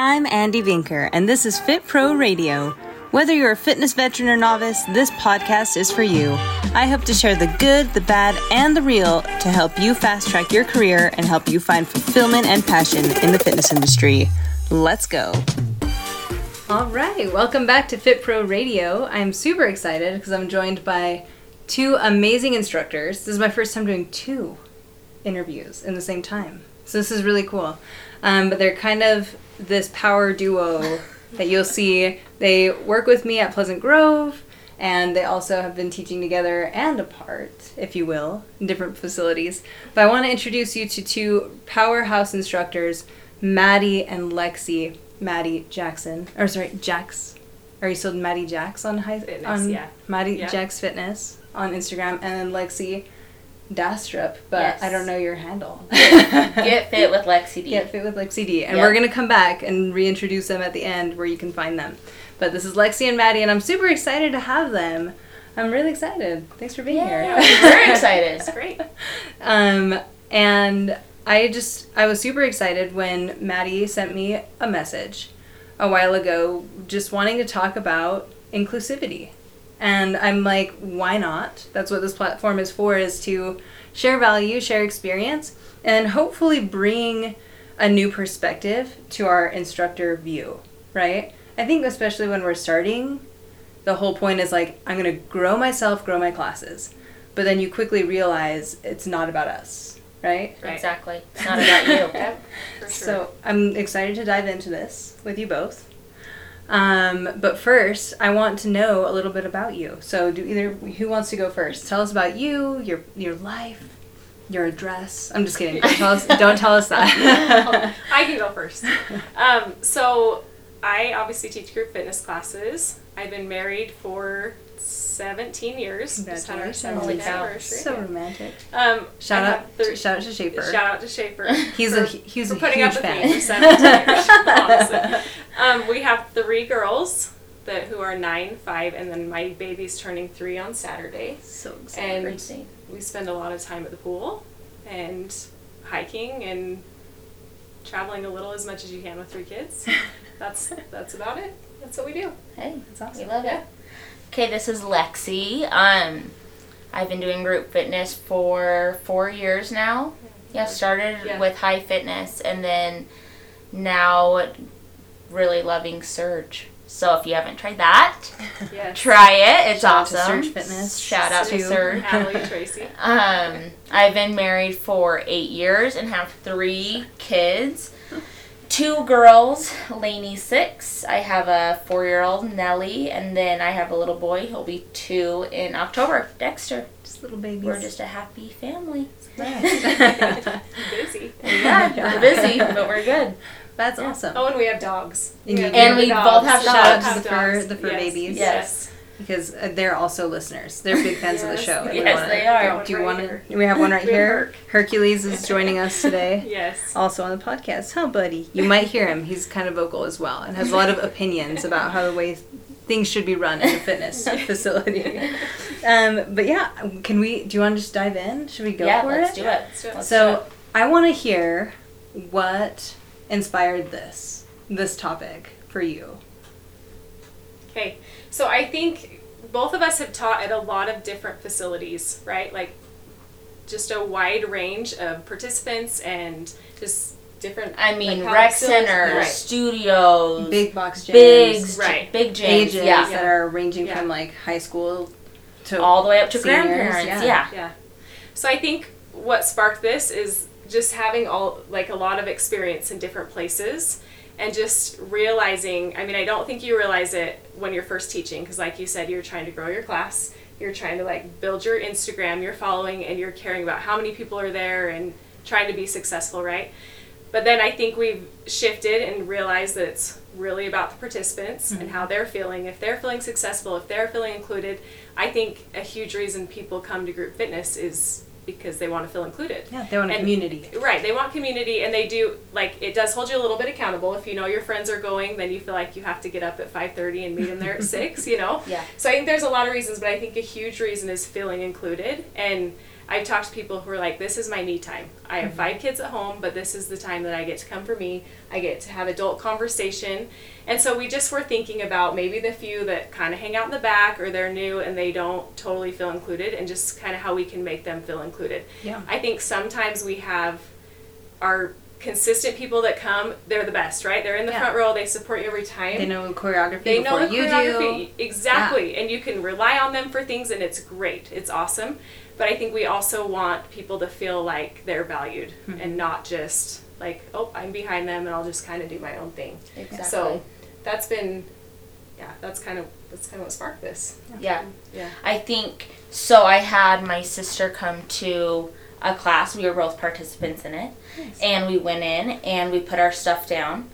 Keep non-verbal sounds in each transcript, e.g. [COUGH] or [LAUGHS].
I'm Andy Vinker, and this is Fit Pro Radio. Whether you're a fitness veteran or novice, this podcast is for you. I hope to share the good, the bad, and the real to help you fast track your career and help you find fulfillment and passion in the fitness industry. Let's go. All right, welcome back to Fit Pro Radio. I'm super excited because I'm joined by two amazing instructors. This is my first time doing two interviews in the same time. So this is really cool. Um, but they're kind of this power duo [LAUGHS] that you'll see. They work with me at Pleasant Grove, and they also have been teaching together and apart, if you will, in different facilities. But I want to introduce you to two powerhouse instructors, Maddie and Lexi. Maddie Jackson, or sorry, Jax. Are you still Maddie Jax on high Fitness, on yeah. Maddie Yeah. Jax Fitness on Instagram, and then Lexi Dastrup, but Yes. I don't know your handle. [LAUGHS] Get fit with Lexi D. Get Fit with Lexi D. And Yep. we're going to come back and reintroduce them at the end where you can find them. But this is Lexi and Maddie, and I'm super excited to have them. I'm really excited. Thanks for being Yeah, here. we're excited. That's [LAUGHS] great. um, and I just, I was super excited when Maddie sent me a message a while ago just wanting to talk about inclusivity. And I'm like, why not? That's what this platform is for, is to share value, share experience, and hopefully bring a new perspective to our instructor view, right? I think especially when we're starting, the whole point is like, I'm gonna grow myself, grow my classes. But then you quickly realize it's not about us, right? Right. Exactly. [LAUGHS] It's not about you. Yep, for sure. So I'm excited to dive into this with you both. Um, but first, I want to know a little bit about you. So, do either who wants to go first? Tell us about you, your your life, your address. I'm just kidding. Don't tell us. Don't tell us that. [LAUGHS] I can go first. [LAUGHS] Um, so I obviously teach group fitness classes. I've been married for 17 years. Just had our 17th anniversary. so romantic. Um, Shout out! have thir- shout out to Schaefer. Shout out to Schaefer. [LAUGHS] He's for, a he's for a putting huge up with fan. me for 17 years. [LAUGHS] Honestly. Um, we have three girls that who are nine, five, and then my baby's turning three on Saturday. so excited. And we spend a lot of time at the pool and hiking and traveling a little as much as you can with three kids. [LAUGHS] That's that's about it. That's what we do. Hey, That's awesome. we love it. Okay, this is Lexi. Um, I've been doing group fitness for four years now. Yeah, started Yeah. with high fitness and then now really loving Surge. So if you haven't tried that, Yes. try it. It's Shout out to awesome. Surge Fitness, Shout out to too. Surge. Allie [LAUGHS] Tracy. Um, I've been married for eight years and have three kids. Two girls, Lainey six. I have a four year old Nellie, and then I have a little boy. He'll be two in October. Dexter. Just little babies. We're just a happy family. [LAUGHS] Busy. Yeah, we're busy, but we're good. That's awesome. Oh, and we have dogs. And you have. And we dogs. both have Shout out to the fur, the fur Yes. babies. Yes. because uh, they're also listeners. They're big fans of the show. Yes, wanna- they are. Do you Right want here. to? We have one [LAUGHS] right here. Hercules is joining us [LAUGHS] today. Yes. Also on the podcast, huh, buddy? You might hear him. He's kind of vocal as well and has a lot of opinions about how the way things should be run in a fitness [LAUGHS] facility. Um, but yeah, can we? Do you want to just dive in? Should we go yeah, for let's it? do it. Let's do it. Let's So I want to hear what inspired this this topic for you. Okay, so I think both of us have taught at a lot of different facilities, right? Like just a wide range of participants and just different. I mean, like, rec centers, Right. studios, Big box gyms, big, Right. big gyms, ages yeah. that are ranging Yeah. from like high school to all the way up to Seniors, grandparents. yeah. Yeah. Yeah. So I think what sparked this is just having all like a lot of experience in different places and just realizing, I mean, I don't think you realize it when you're first teaching because like you said you're trying to grow your class, you're trying to like build your Instagram, you're following and you're caring about how many people are there and trying to be successful, right? But then I think we've shifted and realized that it's really about the participants and mm-hmm. how they're feeling. If they're feeling successful, if they're feeling included, I think a huge reason people come to group fitness is because they want to feel included. yeah they want a And- community. Right, they want community and they do like it does hold you a little bit accountable. If you know your friends are going, then you feel like you have to get up at 5:30 and meet them there at [LAUGHS] 6, you know. Yeah. So I think there's a lot of reasons, but I think a huge reason is feeling included and I've talked to people who are like, this is my me time. I have mm-hmm. five kids at home, but this is the time that I get to come for me. I get to have adult conversation. And so we just were thinking about maybe the few that kind of hang out in the back or they're new and they don't totally feel included and just kind of how we can make them feel included. Yeah. I think sometimes we have our consistent people that come, they're the best, right? They're in the Yeah. front row, they support you every time. They know choreography They know the you choreography exactly, and you can rely on them for things, and it's great. It's awesome. But I think we also want people to feel like they're valued Mm-hmm. and not just like, oh, I'm behind them, and I'll just kind of do my own thing. Exactly. So that's been, yeah, that's kind of that's kind of what sparked this. yeah. Yeah. I think so. I had my sister come to a class. We were both participants in it, and we went in and we put our stuff down.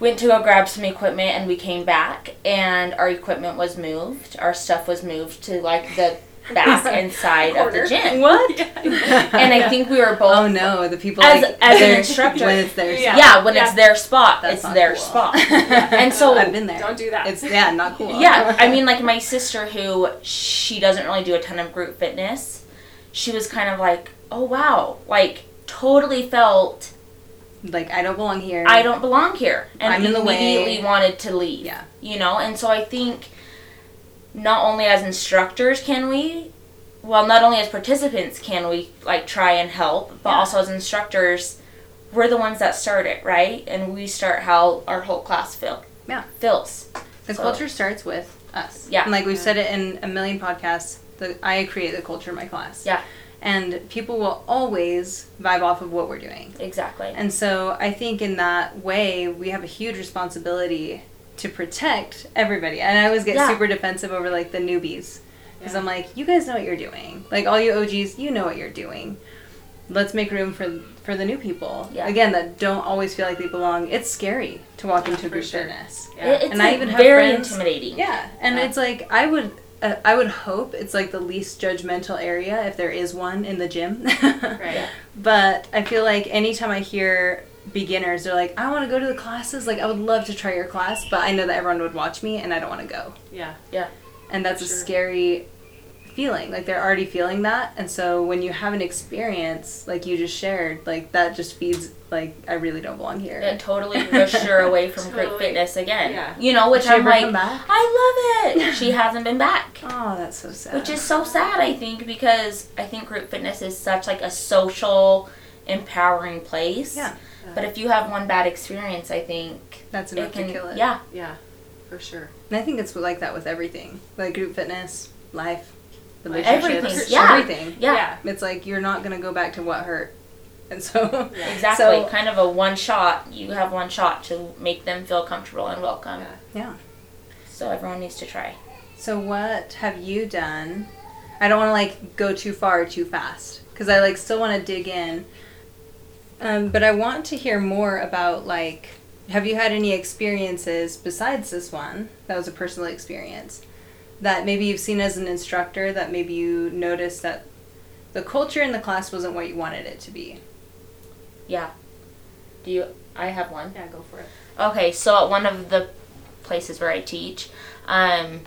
Went to go grab some equipment, and we came back, and our equipment was moved. Our stuff was moved to like the back [LAUGHS] inside of the gym. What? And I think we were both. Oh no, the people As- like, as an their- instructor. when it's their Yeah. yeah, when Yeah. it's their spot, That's it's their cool. spot. [LAUGHS] And so I've been there. Don't do that. It's yeah, not cool. yeah, I mean, like my sister, who she doesn't really do a ton of group fitness, she was kind of like, oh wow, like totally felt like I don't belong here. I don't belong here, and I'm in the way. immediately wanted to leave. Yeah. you know, and so I think not only as instructors can we, well, not only as participants can we like try and help, but Yeah. also as instructors, we're the ones that start it, right? And we start how our whole class feel Yeah. feels. The So- culture starts with us. Yeah. And like we've said it in a million podcasts, that I create the culture in my class. Yeah. And people will always vibe off of what we're doing. Exactly. And so I think in that way, we have a huge responsibility to protect everybody. And I always get Yeah. super defensive over like the newbies. Because Yeah. I'm like, you guys know what you're doing. Like all you OGs, you know what you're doing. Let's make room for for the new people. Yeah. Again, that don't always feel like they belong. It's scary to walk into for group sure. fitness. Yeah. It's And I even have very friends- intimidating. Yeah, and Yeah. it's like I would, uh, I would hope it's like the least judgmental area if there is one in the gym. [LAUGHS] Right. But I feel like anytime I hear beginners, they're like, I want to go to the classes. Like I would love to try your class, but I know that everyone would watch me, and I don't want to go. Yeah. Yeah. And that's a scary feeling. Like they're already feeling that, and so when you have an experience like you just shared, like that just feeds like I really don't belong here. It totally pushed her away from [LAUGHS] group Totally. fitness again. Yeah. You know, which I'm ever like. I love it. She [LAUGHS] hasn't been back. Oh, that's so sad. Which is so sad, I think, because I think group fitness is such like a social, empowering place. Yeah. But if you have one bad experience, I think that's it enough can. to kill it. Yeah. Yeah. For sure. And I think it's like that with everything, like group fitness, life, relationships, Everything. Yeah. everything. Yeah. It's like you're not gonna go back to what hurt, and so Yeah. [LAUGHS] Exactly. So- kind of a one shot. You have one shot to make them feel comfortable and welcome. Yeah. yeah. So everyone needs to try. So what have you done? I don't want to like go too far too fast because I like still want to dig in. Um, but I want to hear more about like, have you had any experiences besides this one that was a personal experience that maybe you've seen as an instructor that maybe you noticed that the culture in the class wasn't what you wanted it to be. Yeah. Do you? I have one. Yeah. Go for it. Okay, so at one of the places where I teach, um,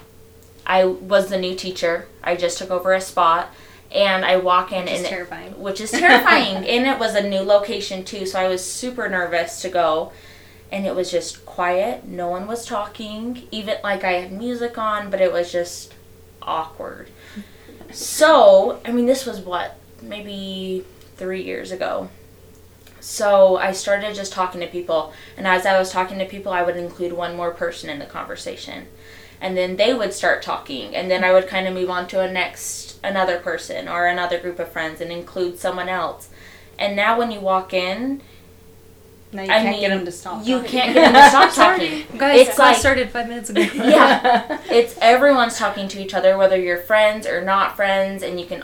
I was the new teacher. I just took over a spot, and I walk in Which and terrifying. which is terrifying. [LAUGHS] and it was a new location too, so I was super nervous to go. And it was just quiet. No one was talking. Even like I had music on, but it was just awkward. So, I mean, this was what maybe three years ago. So I started just talking to people, and as I was talking to people, I would include one more person in the conversation, and then they would start talking, and then I would kind of move on to a next another person or another group of friends and include someone else. And now when you walk in, Now you I can't mean, get them to stop. you talking. can't get them to [LAUGHS] stop talking. Guys, It's like- started five minutes ago. [LAUGHS] Yeah. [LAUGHS] it's everyone's talking to each other, whether you're friends or not friends, and you can.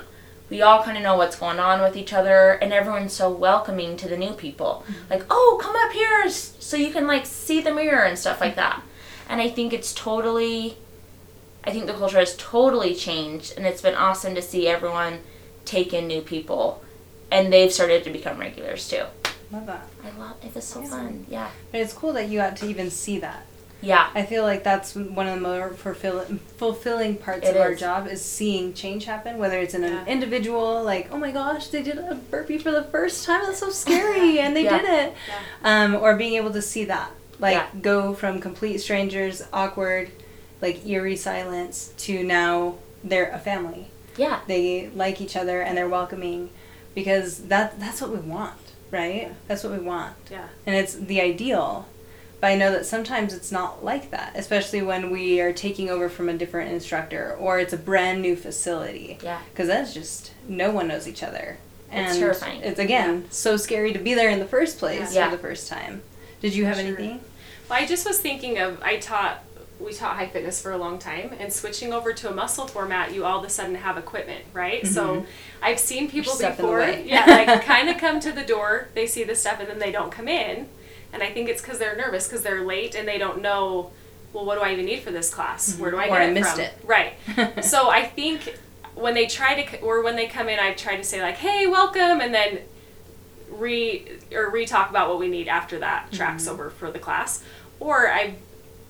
We all kind of know what's going on with each other, and everyone's so welcoming to the new people. Mm-hmm. Like, oh, come up here so you can like see the mirror and stuff like that. And I think it's totally. I think the culture has totally changed, and it's been awesome to see everyone take in new people, and they've started to become regulars too. Love that. I love it. Was so Yeah. fun. Yeah. But it's cool that you got to even see that. Yeah. I feel like that's one of the more fulfill- fulfilling parts It of our job is seeing change happen, whether it's in an individual, like, oh my gosh, they did a burpee for the first time, that's so scary, [LAUGHS] and they Yeah. did it. Yeah. Um, or being able to see that, like, Yeah. go from complete strangers, awkward, like eerie silence, to now they're a family. Yeah. They like each other and they're welcoming, because that that's what we want, right? Yeah. That's what we want Yeah. and it's the ideal. But I know that sometimes it's not like that, especially when we are taking over from a different instructor or it's a brand new facility. Yeah. Because that's just no one knows each other. It's And terrifying. It's again so scary to be there in the first place Yeah. for the first time. Did you have Sure. anything? Well, I just was thinking of I taught we taught high fitness for a long time and switching over to a muscle format you all of a sudden have equipment right? So mm-hmm. i've seen people step in the before yeah like [LAUGHS] kind of come to the door they see the stuff and then they don't come in and i think it's because they're nervous because they're late and they don't know well what do i even need for this class? Mm-hmm. Where do i Or get I it missed from? it. right. [LAUGHS] So i think when they try to or when they come in i try to say like hey welcome and then re or re talk about what we need after that tracks mm-hmm. over for the class. Or i've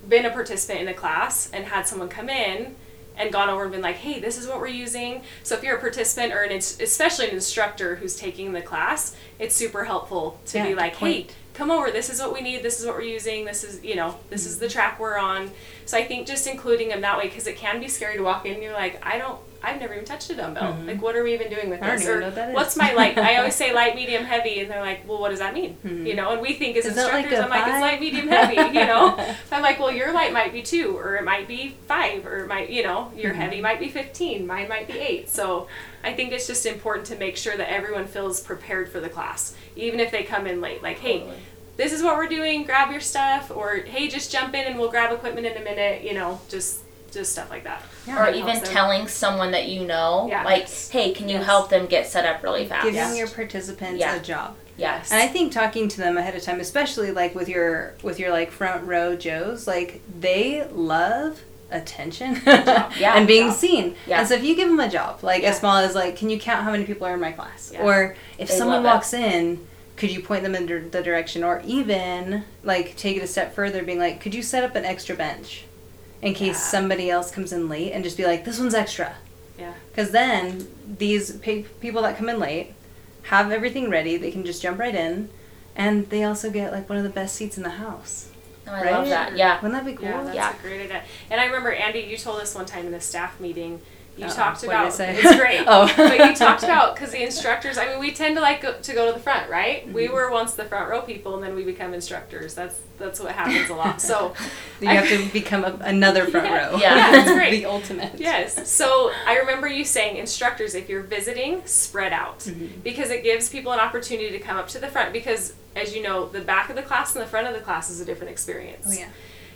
been a participant in a class and had someone come in and gone over and been like hey this is what we're using. So if you're a participant or an especially an instructor who's taking the class it's super helpful to Yeah, be like hey come over. This is what we need. This is what we're using. This is you know this is the mm-hmm. track we're on so i think just including them that way because it can be scary to walk in and you're like i don't i've never even touched a dumbbell. Like what are we even doing with I this? or know what that is. what's my light? I always [LAUGHS] say light medium heavy and they're like well what does that mean? You know and we think as Is like instructors a i'm like it's light medium heavy you know? [LAUGHS] So i'm like well your light might be two or it might be five or it might you know your Mm-hmm. heavy might be 15 mine might be eight. So i think it's just important to make sure that everyone feels prepared for the class even if they come in late. Like hey Totally. This is what we're doing grab your stuff or hey just jump in and we'll grab equipment in a minute you know just just stuff like that Yeah, or it even helps telling someone that you know, Yeah. like, hey, can you Yes. help them get set up really fast? Giving Yes. your participants Yeah. a job. Yes. And I think talking to them ahead of time, especially like with your with your like front row Joes, like they love attention [LAUGHS] Yeah, and being job. seen. Yeah. And so if you give them a job, like Yeah. as small as like, can you count how many people are in my class? Yeah. Or if They someone love it. walks in, could you point them in the direction? Or even like take it a step further, being like, could you set up an extra bench in case Yeah. somebody else comes in late, and just be like, this one's extra. yeah Because then these pe- people that come in late have everything ready. They can just jump right in, and they also get like one of the best seats in the house. Oh, I love that. Yeah. Wouldn't that be cool? Yeah, that's Yeah. a great idea. And I remember Andy, you told us one time in a staff meeting, you Uh-oh, talked I about it's great. [LAUGHS] Oh. but you talked about because the instructors. I mean, we tend to like go, to go to the front, right? We Mm-hmm. were once the front row people, and then we become instructors. That's that's what happens a lot. So [LAUGHS] You have to become a, another front Yeah. row. Yeah, that's [LAUGHS] great. the ultimate. Yes. So I remember you saying, instructors, if you're visiting, spread out Mm-hmm. because it gives people an opportunity to come up to the front. Because as you know, the back of the class and the front of the class is a different experience. Oh yeah.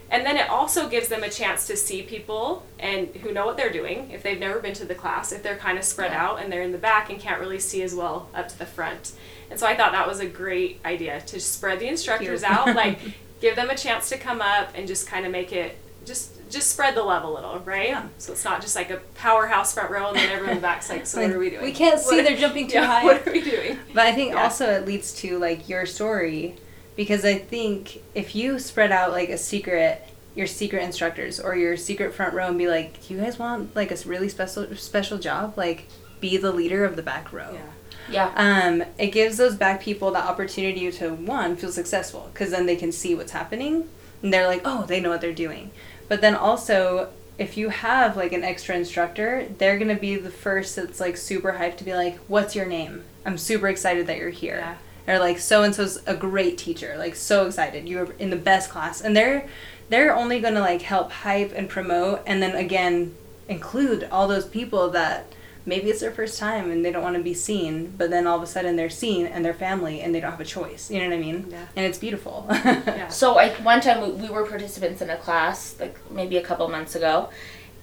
And then it also gives them a chance to see people and who know what they're doing if they've never been to the class, if they're kind of spread Yeah. out and they're in the back and can't really see as well up to the front. And so I thought that was a great idea to spread the instructors out, like [LAUGHS] give them a chance to come up and just kind of make it just just spread the love a little, right? Yeah. So it's not just like a powerhouse front row and then everyone in the back's like, so what are we doing? we can't see, What- they're jumping too [LAUGHS] yeah, high. What are we doing? But I think Yeah. also it leads to like your story because I think if you spread out like a secret your secret instructors or your secret front row and be like, "Do you guys want like a really special special job? Like be the leader of the back row." Yeah. Yeah. Um, it gives those back people the opportunity to one feel successful because then they can see what's happening and they're like, "Oh, they know what they're doing." But then also if you have like an extra instructor, they're gonna be the first that's like super hyped to be like, "What's your name? I'm super excited that you're here." Yeah. Or like so and so's a great teacher, like so excited you're in the best class, and they're they're only gonna like help hype and promote, and then again include all those people that maybe it's their first time and they don't want to be seen, but then all of a sudden they're seen and they're family and they don't have a choice. You know what I mean? Yeah. And it's beautiful. [LAUGHS] Yeah. So I one time we, we were participants in a class like maybe a couple months ago,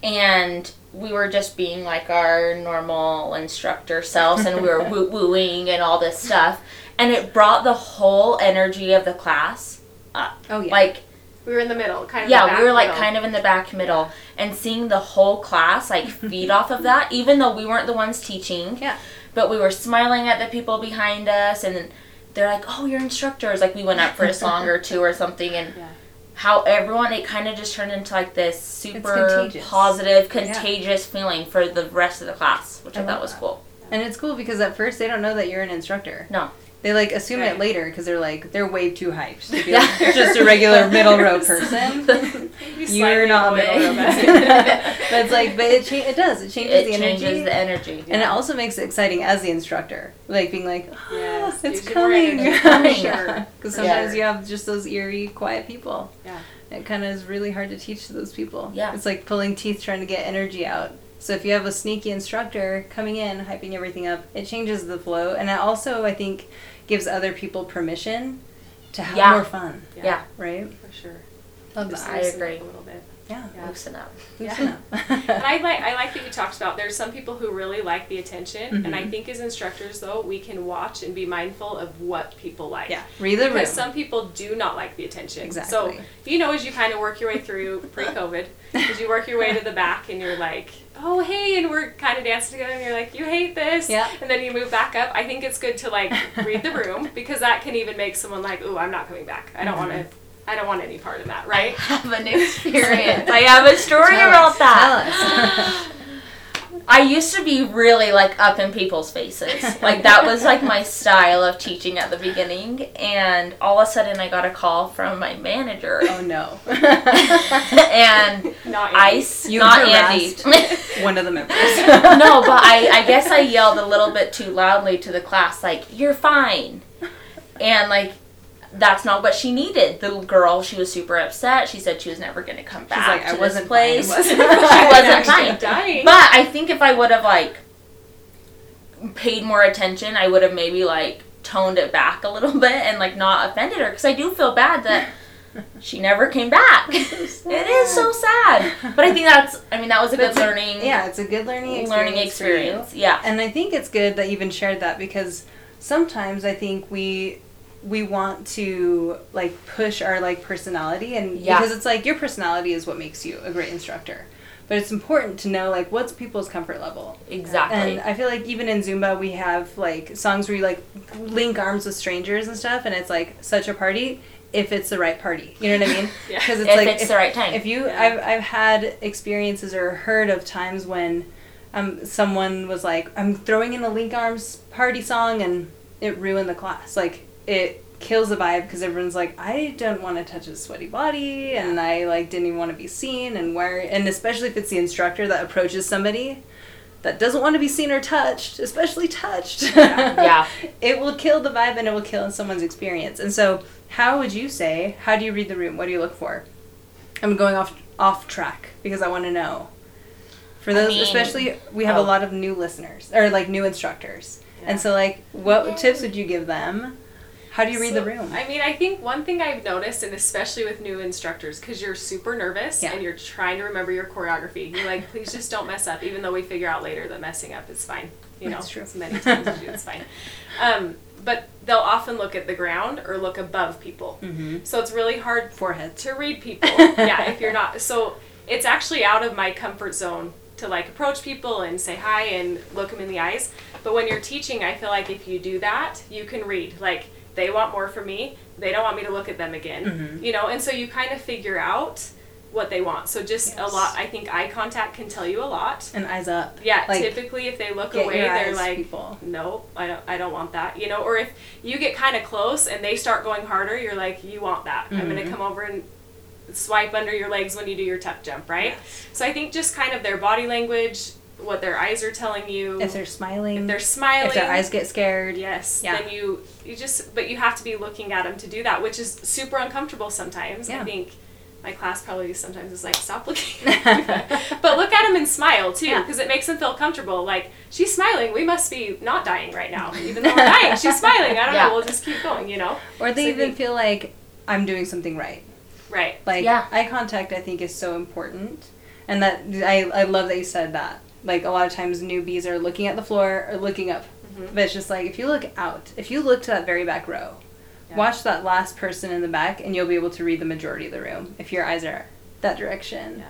and we were just being like our normal instructor selves, and we were [LAUGHS] woo wooing and all this stuff, and it brought the whole energy of the class up. Oh yeah. Like We were in the middle, kind of. yeah, we were like kind of in the back middle, and seeing the whole class like [LAUGHS] feed off of that, even though we weren't the ones teaching. Yeah. But we were smiling at the people behind us, and they're like, "Oh, you're instructors." Like we went up for a [LAUGHS] song or two or something, and Yeah. how everyone it kind of just turned into like this super contagious. positive, contagious feeling for the rest of the class, which I, I thought was that. cool. And it's cool because at first they don't know that you're an instructor. No. They like assume Right. it later because they're like they're way too hyped [LAUGHS] to be Yeah. like, just a regular [LAUGHS] middle row person. You're not a away. middle row person. [LAUGHS] but it's like, but it cha- it does. It changes It the energy. changes the energy. And it also makes it exciting as the instructor, like being like, oh, Yes, ah, it's gives coming. for sure. Because sometimes sure. you have just those eerie, quiet people. Yeah. It kind of is really hard to teach to those people. Yeah. It's like pulling teeth trying to get energy out. So if you have a sneaky instructor coming in, hyping everything up, it changes the flow. And it also, I think, gives other people permission to have Yeah. more fun. Yeah. Right? For sure. Love Just that. I loosen up agree. A little bit. Yeah. Yeah. Loosen up. Loosen Yeah. up. [LAUGHS] [LAUGHS] And I like I like that you talked about there's some people who really like the attention and I Mhm. think as instructors though we can watch and be mindful of what people like. yeah. Read the room. Because some people do not like the attention. Exactly. So you know as you kind of work your way through pre-COVID, [LAUGHS] as you work your way to the back and you're like, oh hey, and we're kind of dancing together and you're like, you hate this, Yeah. and then you move back up. I think it's good to like read the room [LAUGHS] because that can even make someone like, ooh, I'm not coming back. I don't want Mm-hmm. to. I don't want any part of that, right? have an experience. I have a story Tell about that. [LAUGHS] [LAUGHS] I used to be really like up in people's faces. [LAUGHS] Like that was like my style of teaching at the beginning and all of a sudden I got a call from my manager oh no. [LAUGHS] and [LAUGHS] Not Ice, You not Andy. One of the members. no, but I, I guess I yelled a little bit too loudly to the class, like, you're fine. And, like, that's not what she needed. The girl, she was super upset. She said she was never going to come back like, to "I this wasn't place. [LAUGHS] fine, she wasn't I?" wasn't fine. dying. But I think if I would have, like, paid more attention, I would have maybe, like, toned it back a little [LAUGHS] bit and, like, not offended her. Because I do feel bad that [LAUGHS] she never came back. it is so sad. But I think that's, I mean, that was a But good it's a- learning, Yeah, it's a good learning experience. learning experience. Yeah. And I think it's good that you even shared that because sometimes I think we we want to like push our like personality and Yeah. because it's like your personality is what makes you a great instructor. But it's important to know like what's people's comfort level. Exactly. And I feel like even in Zumba we have like songs where you like link arms with strangers and stuff and it's like such a party if it's the right party. You know what I mean? [LAUGHS] Yeah. Because it's if like it's if- the right time. if you, Yeah. I've, I've had experiences or heard of times when um, someone was like, I'm throwing in a Link Arms party song and it ruined the class. Like, it kills the vibe because everyone's like, I don't want to touch a sweaty body and I like didn't even want to be seen and where, and especially if it's the instructor that approaches somebody that doesn't want to be seen or touched, especially touched. Yeah. [LAUGHS] It will kill the vibe and it will kill someone's experience. And so, how would you say, how do you read the room? What do you look for? I'm going off off track because I want to know. For I those, mean- especially, we have oh. a lot of new listeners or like new instructors, Yeah. and so like, what tips would you give them? How do you read the room? I mean, I think one thing I've noticed, and especially with new instructors, because you're super nervous Yeah. and you're trying to remember your choreography. You're like, please just don't mess up, even though we figure out later that messing up is fine. You know, That's true. as many times as you do, it's fine. [LAUGHS] Um, but they'll often look at the ground or look above people. mm-hmm. So it's really hard Forehead. to read people. yeah, if you're [LAUGHS] not. So it's actually out of my comfort zone to like approach people and say hi and look them in the eyes. But when you're teaching, I feel like if you do that, you can read. Like they want more from me. They don't want me to look at them again. Mhm. You know, and so you kind of figure out what they want. So just a lot. I think eye contact can tell you a lot. And eyes up. Yeah, Like, typically if they look away, they're like, people. no, I don't, I don't want that. You know, or if you get kind of close and they start going harder, you're like, you want that. I'm gonna Mhm. come over and swipe under your legs when you do your tuck jump, right? So I think just kind of their body language, what their eyes are telling you, If they're smiling. if they're smiling, if their eyes get scared. yes, Yeah. then you you just, but you have to be looking at them to do that, which is super uncomfortable sometimes. Yeah. I think. My class probably sometimes is like, stop looking. [LAUGHS] but look at them and smile too, Yeah. because it makes them feel comfortable. Like she's smiling, we must be not dying right now, even though we're dying. She's smiling. I don't Yeah. know. We'll just keep going. You know. Or they So even think- feel like I'm doing something right. Right. Like Yeah. eye contact, I think is so important, and that I I love that you said that. Like a lot of times newbies are looking at the floor or looking up, Mhm. but it's just like if you look out, if you look to that very back row, Yeah. watch that last person in the back, and you'll be able to read the majority of the room if your eyes are that direction. Yeah.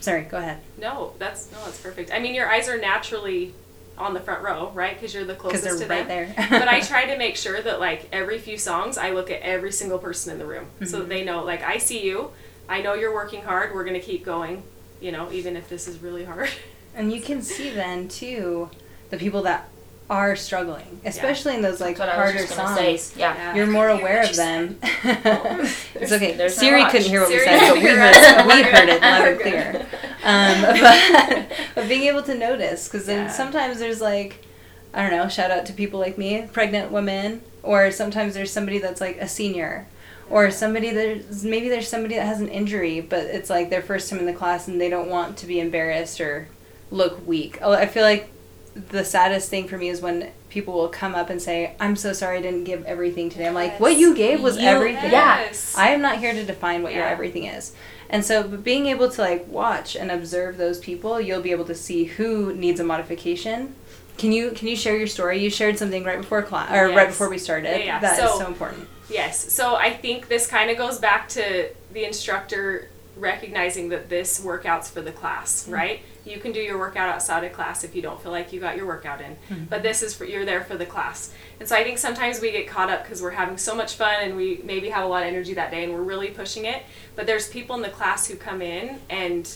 Sorry, go ahead. No, that's no, that's perfect. I mean, your eyes are naturally on the front row, right? Because you're the Because closest they're to right them. there. but I [LAUGHS] try to make sure that like every few songs, I look at every single person in the room, so Mhm. that they know like I see you. I know you're working hard. We're going to keep going, you know, even if this is really hard. [LAUGHS] And you can see then too the people that are struggling, especially in those like That's what I was harder just songs. say. Yeah. Yeah. You're more I couldn't hear aware of you them. [LAUGHS] [LAUGHS] it's okay. there's no Siri couldn't hear what we said, but we [LAUGHS] heard it. We heard it good. loud and clear. Um, but, but being able to notice, because then Yeah. sometimes there's like, I don't know, shout out to people like me, pregnant women, or sometimes there's somebody that's like a senior. Or somebody there's maybe there's somebody that has an injury, but it's like their first time in the class and they don't want to be embarrassed or look weak. Oh, I feel like the saddest thing for me is when people will come up and say, "I'm so sorry I didn't give everything today." I'm like, "What you gave was You- everything." yeah. Yes. I am not here to define what your everything is. And so but being able to like watch and observe those people, you'll be able to see who needs a modification. Can you can you share your story? You shared something right before class or right before we started. Yeah, yeah. That is So- so important. Yes. So I think this kind of goes back to the instructor recognizing that this workout's for the class, mm-hmm. right? You can do your workout outside of class if you don't feel like you got your workout in. But this is for you're there for the class. And so I think sometimes we get caught up because we're having so much fun and we maybe have a lot of energy that day and we're really pushing it. But there's people in the class who come in and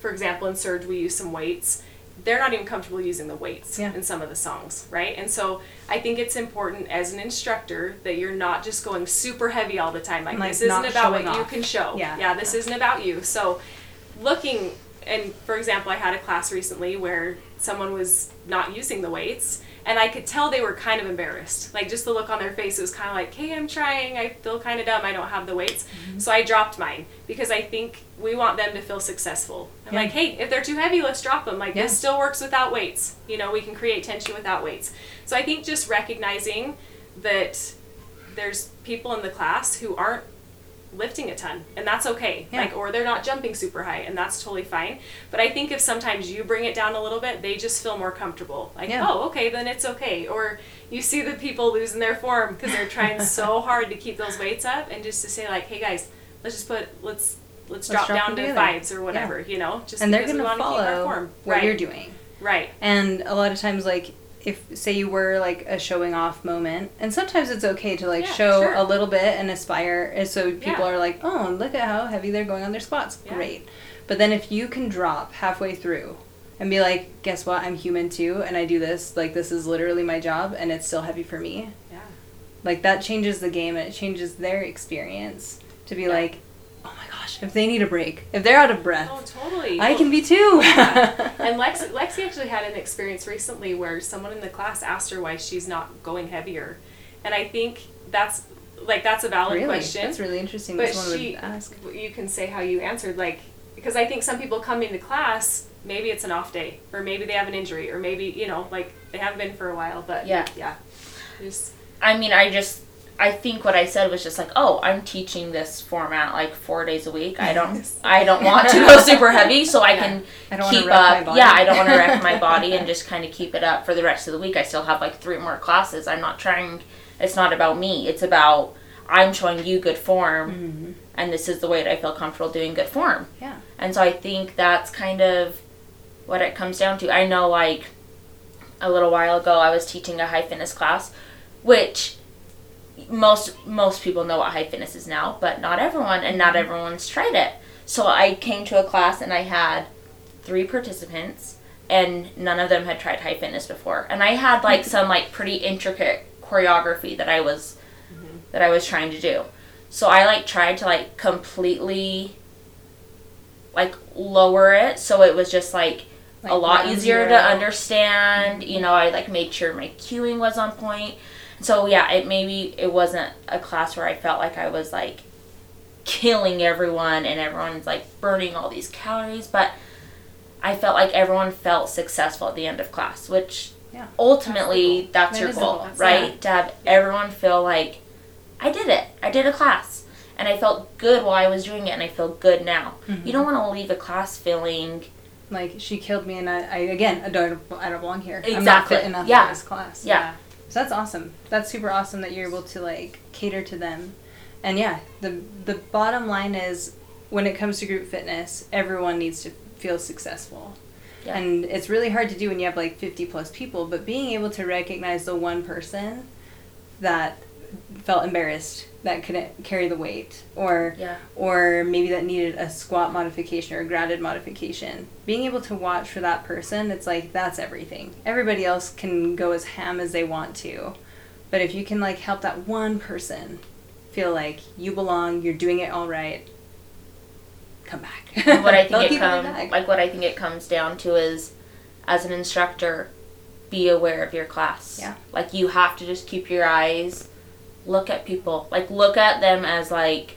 for example in surge we use some weights they're not even comfortable using the weights Yeah. in some of the songs, right? And so I think it's important as an instructor that you're not just going super heavy all the time. Like, Like, this isn't about what showing you can show. Yeah. Yeah, this isn't about you. So looking and for example, I had a class recently where someone was not using the weights and I could tell they were kind of embarrassed. Like just the look on their face it was kind of like, "Hey, I'm trying. I feel kind of dumb. I don't have the weights." Mm-hmm. So I dropped mine because I think we want them to feel successful. I'm Yeah. like, "Hey, if they're too heavy, let's drop them. Like Yeah. this still works without weights. You know, we can create tension without weights." So I think just recognizing that there's people in the class who aren't lifting a ton and that's okay. Yeah. like or they're not jumping super high and that's totally fine. But i think if sometimes you bring it down a little bit they just feel more comfortable. Like Yeah. oh okay then it's okay. Or you see the people losing their form because they're trying so [LAUGHS] hard to keep those weights up and just to say like hey guys let's just put let's let's, drop, drop down to fives or whatever you know just And they're because we going to want to keep our follow form. what right. you're doing. right. And a lot of times, like, if say you were like a showing off moment, and sometimes it's okay to like Yeah, show sure. a little bit and aspire, and so people Yeah. are like, "Oh, look at how heavy they're going on their squats." Yeah. Great. But then if you can drop halfway through and be like, "Guess what? I'm human too, and I do this. Like, this is literally my job, and it's still heavy for me." yeah Like that changes the game, and it changes their experience to be like, "Oh my gosh, if they need a break, if they're out of breath, oh totally I can be too." Yeah. [LAUGHS] and Lex, Lexi actually had an experience recently where someone in the class asked her why she's not going heavier, and I think that's like that's a valid really, question. that's really interesting. but she, would ask. you can say how you answered, like because I think some people come into class maybe it's an off day or maybe they have an injury or maybe you know like they haven't been for a while, but Yeah. yeah, just I mean, I just, I think what I said was just like, oh, I'm teaching this format like four days a week. I don't, I don't want to go [LAUGHS] super heavy, so I can I don't keep wreck my up. body. Yeah, I don't want to wreck my [LAUGHS] body and just kind of keep it up for the rest of the week. I still have like three more classes. I'm not trying. It's not about me. It's about I'm showing you good form, Mm-hmm. and this is the way that I feel comfortable doing good form. Yeah. And so I think that's kind of what it comes down to. I know, like, a little while ago, I was teaching a high fitness class, which most most people know what high fitness is now, but not everyone, and not mm-hmm. everyone's tried it. So I came to a class and I had three participants, and none of them had tried high fitness before. And I had like [LAUGHS] some like pretty intricate choreography that I was mm-hmm. that I was trying to do. So I like tried to like completely like lower it so it was just like, Like a lot easier to understand. Mm-hmm. You know, I like made sure my cueing was on point. So yeah, it maybe it wasn't a class where I felt like I was like killing everyone and everyone's like burning all these calories, but I felt like everyone felt successful at the end of class, which Yeah. ultimately that's, That your goal, goal. right? Yeah. To have everyone feel like I did it. I did a class. And I felt good while I was doing it and I feel good now. Mm-hmm. You don't want to leave a class feeling Like she killed me, and I, I again, I don't, I don't belong here. I'm not Exactly. fit enough Yeah. for this class. Yeah. So that's awesome. That's super awesome that you're able to like cater to them. And yeah, the the bottom line is when it comes to group fitness, everyone needs to feel successful. Yeah. And it's really hard to do when you have like 50 plus people, but being able to recognize the one person that felt embarrassed that couldn't carry the weight or Yeah. or maybe that needed a squat modification or a grounded modification being able to watch for that person it's like that's everything everybody else can go as ham as they want to but if you can like help that one person feel like you belong you're doing it all right come back what I [LAUGHS] think it comes like what I think it comes down to is as an instructor be aware of your class. Yeah. Like you have to just keep your eyes look at people. Like look at them as like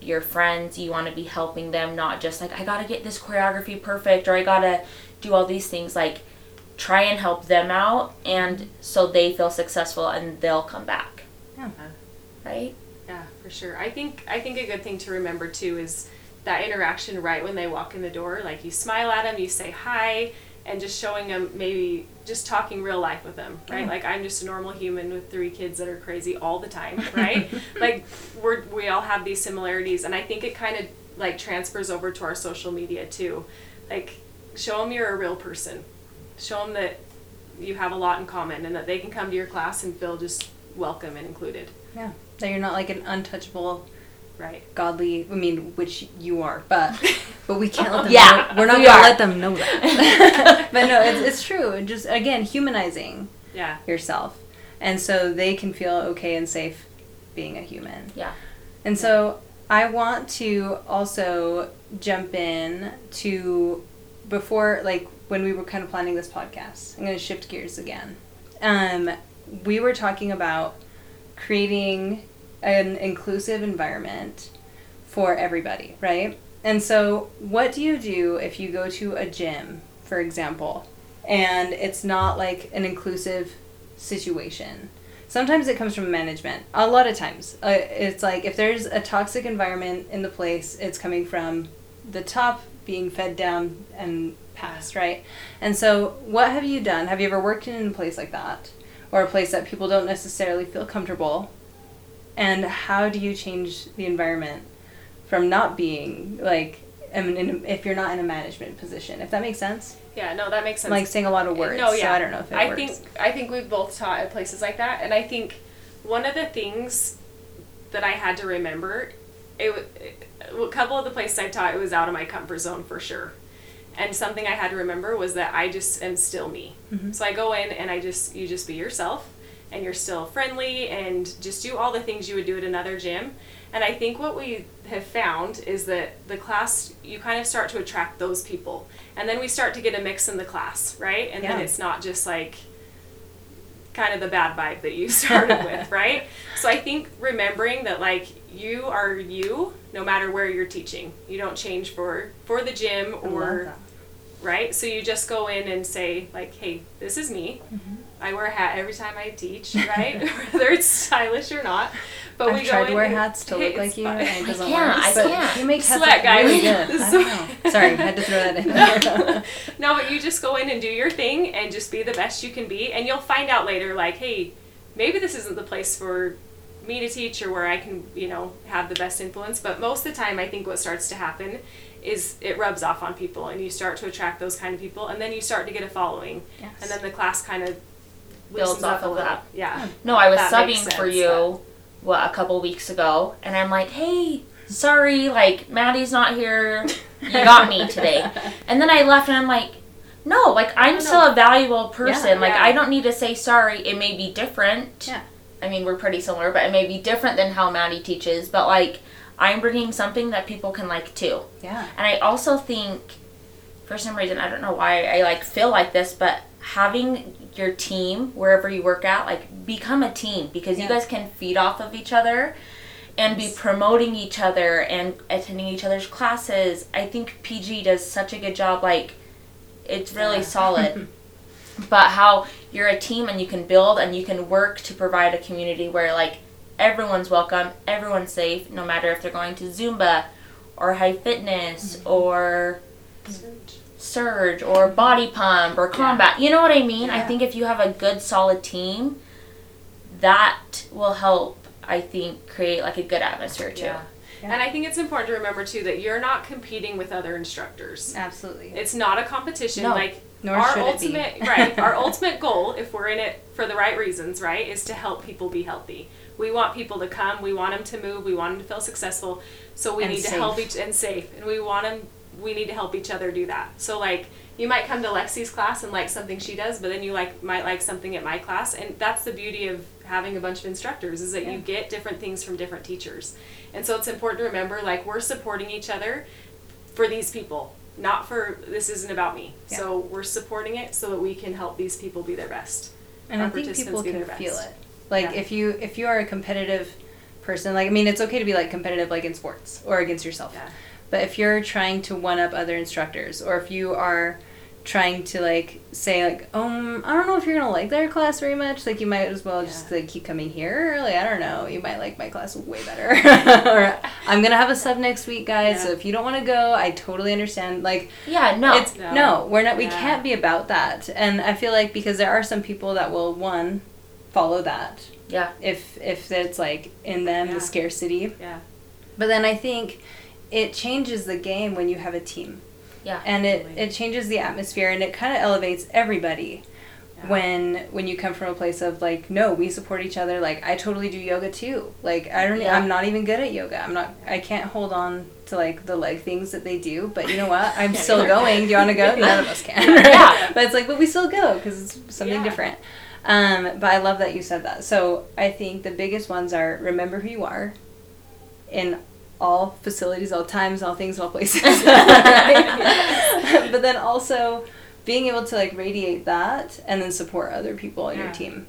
your friends. You want to be helping them, not just like I got to get this choreography perfect or I got to do all these things like try and help them out and so they feel successful and they'll come back. Yeah. Right? Yeah, for sure. I think I think a good thing to remember too is that interaction right when they walk in the door. Like you smile at them, you say hi, and just showing them maybe just talking real life with them, right? Yeah. Like I'm just a normal human with three kids that are crazy all the time, [LAUGHS] right? like we're we all have these similarities, and I think it kind of like transfers over to our social media too. Like show them you're a real person. Show them that you have a lot in common and that they can come to your class and feel just welcome and included. yeah that you're not like an untouchable Right. godly i mean which you are but [LAUGHS] but we can't let them Yeah, know, we're not we gonna are. let them know that [LAUGHS] [LAUGHS] but no it's, it's true just again humanizing Yeah. yourself and so they can feel okay and safe being a human Yeah. and so i want to also jump in to before like when we were kind of planning this podcast i'm going to shift gears again um, we were talking about creating an inclusive environment for everybody, right? And so, what do you do if you go to a gym, for example, and it's not like an inclusive situation? Sometimes it comes from management. A lot of times, uh, it's like if there's a toxic environment in the place, it's coming from the top being fed down and passed, right? And so, what have you done? Have you ever worked in a place like that? Or a place that people don't necessarily feel comfortable? And how do you change the environment from not being like, I mean, in, if you're not in a management position, if that makes sense? Yeah, no, that makes sense. Like saying a lot of words, no, yeah. so I don't know if it I works. think I think we've both taught at places like that, and I think one of the things that I had to remember, it, it a couple of the places I taught, it was out of my comfort zone for sure. And something I had to remember was that I just am still me. Mm-hmm. So I go in and I just you just be yourself, and you're still friendly and just do all the things you would do at another gym. And I think what we have found is that the class you kind of start to attract those people, and then we start to get a mix in the class, right? And then it's not just like kind of the bad vibe that you [LAUGHS] started with, [LAUGHS] right? So I think remembering that like you are you no matter where you're teaching. You don't change for for the gym or right? So you just go in and say like, "Hey, this is me. Mm-hmm. I wear a hat every time I teach, right? [LAUGHS] [LAUGHS] Whether it's stylish or not." But we I've go tried to wear hats to look like you, fine. and it doesn't can't, work. I can't. You make hats Sweat, look guys. really good. [LAUGHS] I don't know. Sorry, I had to throw that in there. no, but you just go in and do your thing and just be the best you can be, and you'll find out later, like, hey, maybe this isn't the place for me to teach or where I can, you know, have the best influence. But most of the time, I think what starts to happen is it rubs off on people, and you start to attract those kind of people, and then you start to get a following, Yes. and then the class kind of Builds off of that. Yeah. No, I was That subbing for sense, you what a couple weeks ago, and I'm like, hey, sorry, like Maddie's not here. You got me [LAUGHS] today. And then I left, and I'm like, no, like I'm still a valuable person. like yeah. I don't need to say sorry. It may be different. Yeah. I mean, we're pretty similar, but it may be different than how Maddie teaches. But like, I'm bringing something that people can like too. yeah. And I also think, for some reason, I don't know why I like feel like this, but having your team wherever you work at, like become a team because Yeah. you guys can feed off of each other and be promoting each other and attending each other's classes. I think PG does such a good job. Like, it's really Yeah. solid. [LAUGHS] but how you're a team and you can build and you can work to provide a community where like everyone's welcome, everyone's safe, no matter if they're going to Zumba or high fitness mm-hmm. or surge or body pump or combat. You know what I mean? I think if you have a good solid team, that will help I think create like a good atmosphere too. Yeah. Yeah. And I think it's important to remember too that you're not competing with other instructors. Absolutely. It's not a competition. No. Like Nor our should ultimate it be. [LAUGHS] right our ultimate goal if we're in it for the right reasons right is to help people be healthy we want people to come we want them to move we want them to feel successful so we And need safe. to help each and safe and we want them we need to help each other do that so like you might come to lexi's class and like something she does but then you like might like something at my class and that's the beauty of having a bunch of instructors is that Yeah. you get different things from different teachers and so it's important to remember like we're supporting each other for these people not for this isn't about me Yeah. so we're supporting it so that we can help these people be their best and our I think people can feel it. Like Yeah. if you if you are a competitive person, like I mean, it's okay to be like competitive, like in sports or against yourself. Yeah But if you're trying to one up other instructors, or if you are trying to like say like, um, I don't know if you're gonna like their class very much, like you might as well just like keep coming here. Like I don't know, you might like my class way better. [LAUGHS] or I'm gonna have a sub next week, guys. So if you don't want to go, I totally understand. Like Yeah, no. it's no. No. we're not. We Yeah. can't be about that. And I feel like because there are some people that will one follow that yeah. if if it's like in them Yeah. the scarcity. yeah But then I think it changes the game when you have a team. Yeah. And it, it changes the atmosphere and it kind of elevates everybody Yeah. when when you come from a place of like no we support each other like I totally do yoga too like I don't Yeah. I'm not even good at yoga I'm not I can't hold on to like the leg things that they do but you know what I'm [LAUGHS] still going do you want to go none [LAUGHS] of us can right? Yeah. [LAUGHS] but it's like but we still go because it's something Yeah. different um, but I love that you said that so I think the biggest ones are remember who you are in all facilities, all times, all things, all places. [LAUGHS] [LAUGHS] But then also being able to like radiate that and then support other people in your team.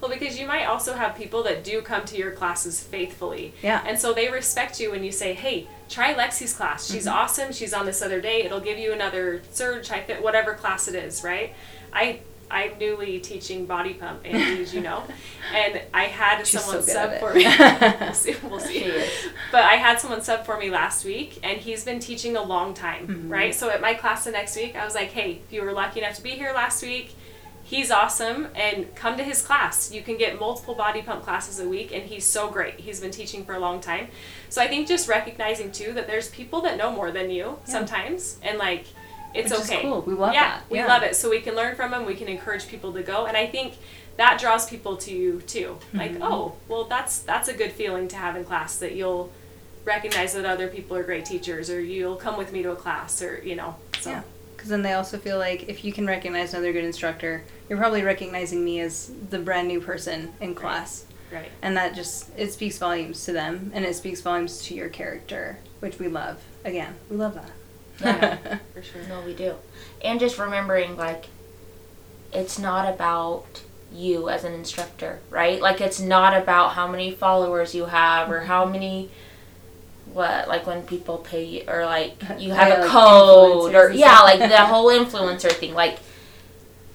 Well, because you might also have people that do come to your classes faithfully. Yeah. And so they respect you when you say, hey, try Lexi's class. She's Mm-hmm. awesome. She's on this other day. It'll give you another surge, high fit, whatever class it is, right? I, I'm newly teaching body pump, and as you know. [LAUGHS] And I had She's someone so sub for me. [LAUGHS] we'll see. We'll see. But I had someone sub for me last week, and he's been teaching a long time, Mhm. right? So at my class the next week, I was like, hey, if you were lucky enough to be here last week, he's awesome, and come to his class. You can get multiple body pump classes a week, and he's so great. He's been teaching for a long time. So I think just recognizing too that there's people that know more than you Yeah. sometimes, and like it's Which okay. cool. We love it. yeah, that. we Yeah. love it. So we can learn from them. We can encourage people to go, and I think that draws people to you too. Like, Mhm. oh, well, that's that's a good feeling to have in class that you'll recognize that other people are great teachers, or you'll come with me to a class, or you know. So Yeah. Because then they also feel like if you can recognize another good instructor, you're probably recognizing me as the brand new person in class. right. And that just, it speaks volumes to them and it speaks volumes to your character, which we love. Again, we love that. Yeah. For sure. No, we do. And just remembering, like, it's not about you as an instructor, right? Like, it's not about how many followers you have or how many, what, like when people pay you, or like [LAUGHS] you have Yeah, a like code, or yeah, like the whole influencer thing. Like,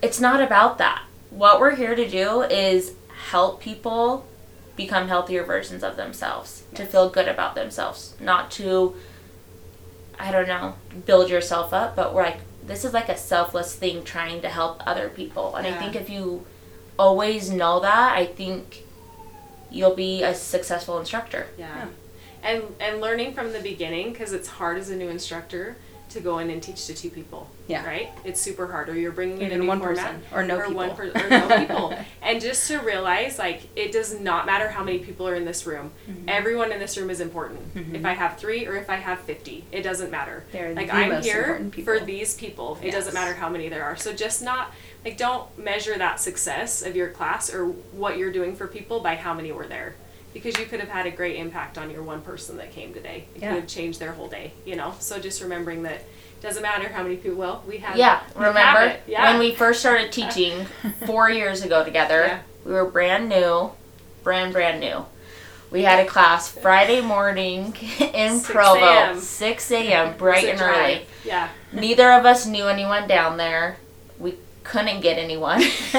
it's not about that. What we're here to do is help people become healthier versions of themselves, to feel good about themselves, not to I don't know, build yourself up, but we're like, this is like a selfless thing trying to help other people. And I think if you always know that, I think you'll be a successful instructor. Yeah. Yeah. And and learning from the beginning because it's hard as a new instructor to go in and teach to two people. Yeah. Right. It's super hard. Or you're bringing in new one format, person or no or people. one per- or no [LAUGHS] people. And just to realize, like, it does not matter how many people are in this room. Mm-hmm. Everyone in this room is important. If I have three or if I have fifty, it doesn't matter. They're like the I'm here for these people. It doesn't matter how many there are. So just not like don't measure that success of your class or what you're doing for people by how many were there. Because you could have had a great impact on your one person that came today. It Yeah. could have changed their whole day, you know? So just remembering that it doesn't matter how many people well, we have Yeah, we have remember it. Yeah. when we first started teaching [LAUGHS] four years ago together? Yeah. We were brand new, brand brand new. We had a class Friday morning [LAUGHS] in 6 Provo, 6 a.m., bright and early. Yeah. Neither of us knew anyone down there. We couldn't get anyone. [LAUGHS]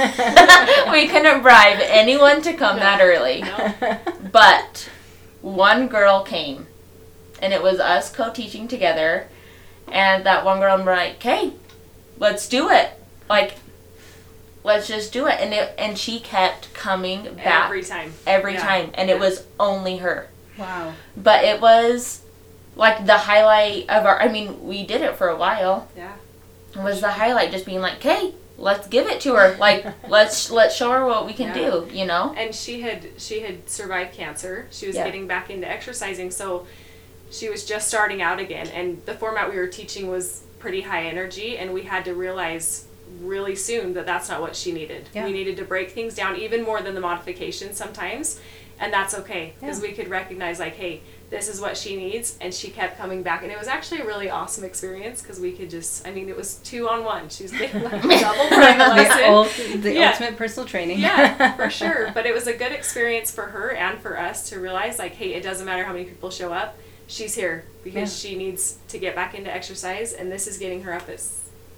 we couldn't bribe anyone to come No. that early. No. [LAUGHS] But one girl came, and it was us co teaching together. And that one girl, I'm like, hey, let's do it. Like, let's just do it. And it, and she kept coming back Every time. every Yeah. time. And it was only her. wow. But it was like the highlight of our, I mean, we did it for a while. Yeah. was the highlight. Just being like, "Okay, let's give it to her. Like, [LAUGHS] let's let's show her what we can Yeah. do." You know. and she had she had survived cancer. She was Yeah. getting back into exercising, so she was just starting out again. And the format we were teaching was pretty high energy, and we had to realize really soon that that's not what she needed. Yeah. We needed to break things down even more than the modifications sometimes, and that's okay because we could recognize like, hey. This is what she needs, and she kept coming back, and it was actually a really awesome experience because we could just—I mean, it was two on one. She was getting like a double [LAUGHS] private the, lesson. ul- the Yeah. ultimate personal training. Yeah, for [LAUGHS] sure. But it was a good experience for her and for us to realize, like, hey, it doesn't matter how many people show up. She's here because she needs to get back into exercise, and this is getting her up at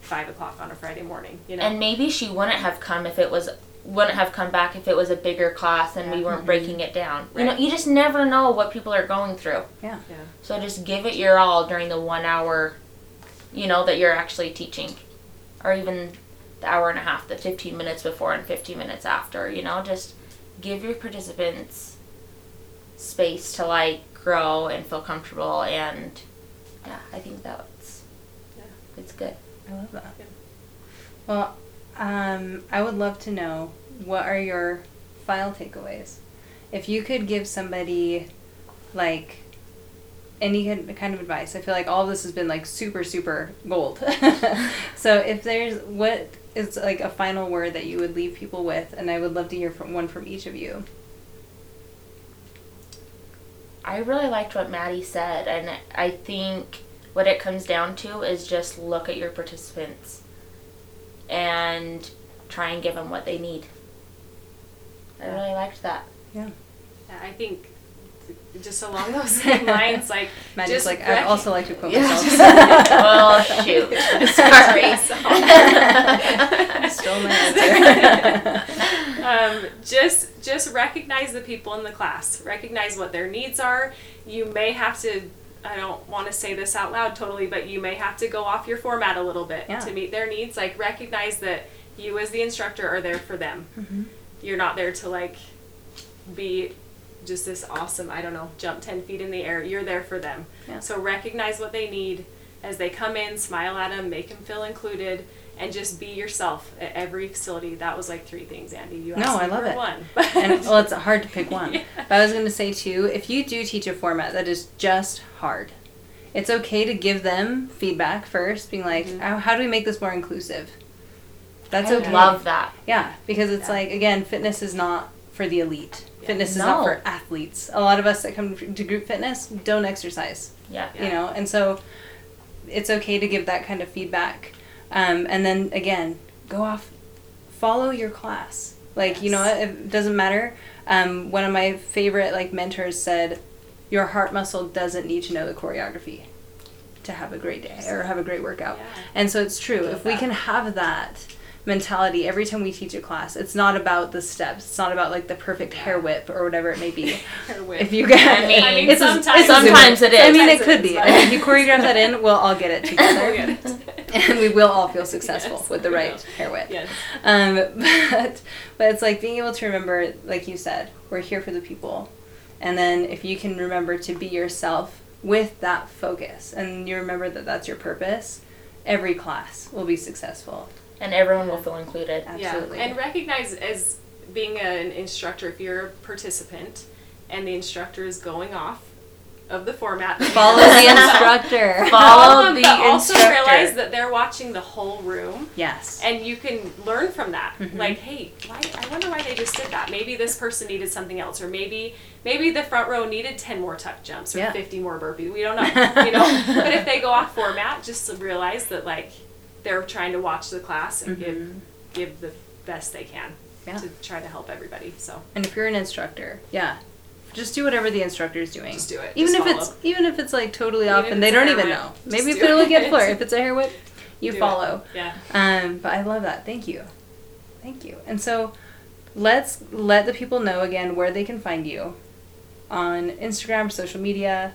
five o'clock on a Friday morning. You know. And maybe she wouldn't have come if it was wouldn't have come back if it was a bigger class and we weren't mm-hmm. breaking it down. You know, you just never know what people are going through. Yeah. yeah. So just give it your all during the one hour, you know, that you're actually teaching, or even the hour and a half, the 15 minutes before and 15 minutes after. You know, just give your participants space to like grow and feel comfortable, and yeah, I think that's Yeah. it's good. I love that. Yeah. Well, um, I would love to know what are your file takeaways. If you could give somebody like any kind of advice, I feel like all this has been like super super gold. [LAUGHS] so if there's what is like a final word that you would leave people with, and I would love to hear from one from each of you. I really liked what Madi said, and I think what it comes down to is just look at your participants and try and give them what they need. I really liked that. Yeah. Yeah, I think just along [LAUGHS] those same lines, like Madi's just like, I'd also like to quote Yeah. myself. [LAUGHS] well, shoot. [LAUGHS] Sorry. Stole my answer. um, just just recognize the people in the class recognize what their needs are you may have to i don't want to say this out loud totally but you may have to go off your format a little bit Yeah. to meet their needs like recognize that you as the instructor are there for them Mhm. you're not there to like be just this awesome i don't know jump 10 feet in the air you're there for them Yeah. so recognize what they need as they come in smile at them make them feel included and just be yourself at every facility that was like three things andy you No, I love it. one [LAUGHS] and well, it's hard to pick one. [LAUGHS] Yeah. But I was going to say too, if you do teach a format that is just hard, it's okay to give them feedback first, being like, Mhm. how, how do we make this more inclusive? That's I okay. love that. Yeah, because it's Yeah. like again, fitness is not for the elite. Yeah. Fitness is not for athletes. A lot of us that come to group fitness don't exercise Yeah. you know and so it's okay to give that kind of feedback um, and then again go off follow your class. Like you know it doesn't matter. Um, one of my favorite like mentors said your heart muscle doesn't need to know the choreography to have a great day or have a great workout. Yeah. and so it's true. If we can have that mentality every time we teach a class it's not about the steps it's not about like the perfect hair whip or whatever it may be. [LAUGHS] If you get I mean- I [LAUGHS] mean, it's sometimes- it's a Zoom. Sometimes it I is. mean, it could be. is, I but- mean, if you choreograph that in, we'll all get it [LAUGHS] together, We'll get it. [LAUGHS] and we will all feel successful Yes, with the right will. hair whip. yes Um, [LAUGHS] but but it's like being able to remember, like you said, we're here for the people, and then if you can remember to be yourself with that focus, and you remember that that's your purpose, every class will be successful. And everyone will feel included. Absolutely. Yeah, and recognize as being an instructor, if you're a participant and the instructor is going off of the format, Follow [LAUGHS] the instructor. Follow them, the but also instructor. realize that they're watching the whole room. Yes. And you can learn from that. Mhm. Like, hey, why, I wonder why they just did that. Maybe this person needed something else, or maybe maybe the front row needed ten more tuck jumps or Yeah. fifty more burpees. We don't [LAUGHS] know, you know. but if they go off format, just realize that like they're trying to watch the class and Mhm. give give the best they can Yeah. to try to help everybody. So And if you're an instructor, yeah, just do whatever the instructor is doing. Just do it. Even Just if it's even if it's like totally Even off and they don't even whip, know. Maybe if they're looking at it. floor, if it's a hair whip, you Do it. follow. yeah. Um, but I love that. Thank you, thank you. And so, let's let the people know again where they can find you on Instagram, social media,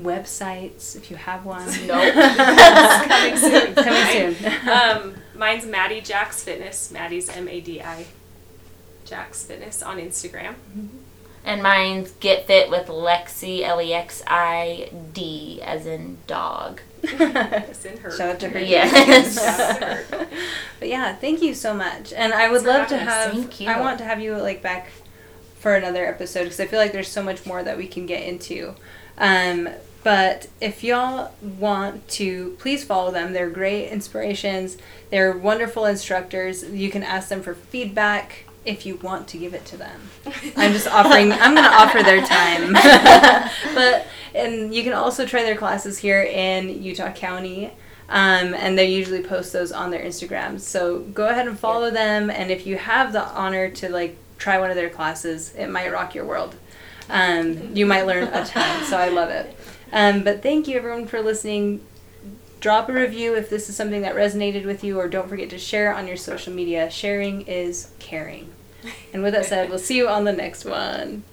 websites if you have one. [LAUGHS] Nope. [LAUGHS] Coming soon. [LAUGHS] Coming soon. um, mine's Madi Jacks Fitness. Madi's M A D I. Jacks Fitness on Instagram. And mine's Get Fit with Lexi, L E X I D, as in dog. [LAUGHS] It's in her. Shout out to her. Yes. Shout out to [LAUGHS] her. But yeah, thank you so much. And I would Thanks for love to have. Thank you. I want to have you like back for another episode because I feel like there's so much more that we can get into. Um, but if y'all want to, please follow them. They're great inspirations. They're wonderful instructors. You can ask them for feedback if you want to give it to them. I'm just offering. I'm going to offer their time. [LAUGHS] but and you can also try their classes here in Utah County. Um, and they usually post those on their Instagram. So go ahead and follow them. And if you have the honor to like try one of their classes, it might rock your world. Um, you might learn a ton. So I love it. Um, but thank you everyone for listening. Drop a review if this is something that resonated with you, or don't forget to share on your social media. Sharing is caring. And with that said, we'll see you on the next one.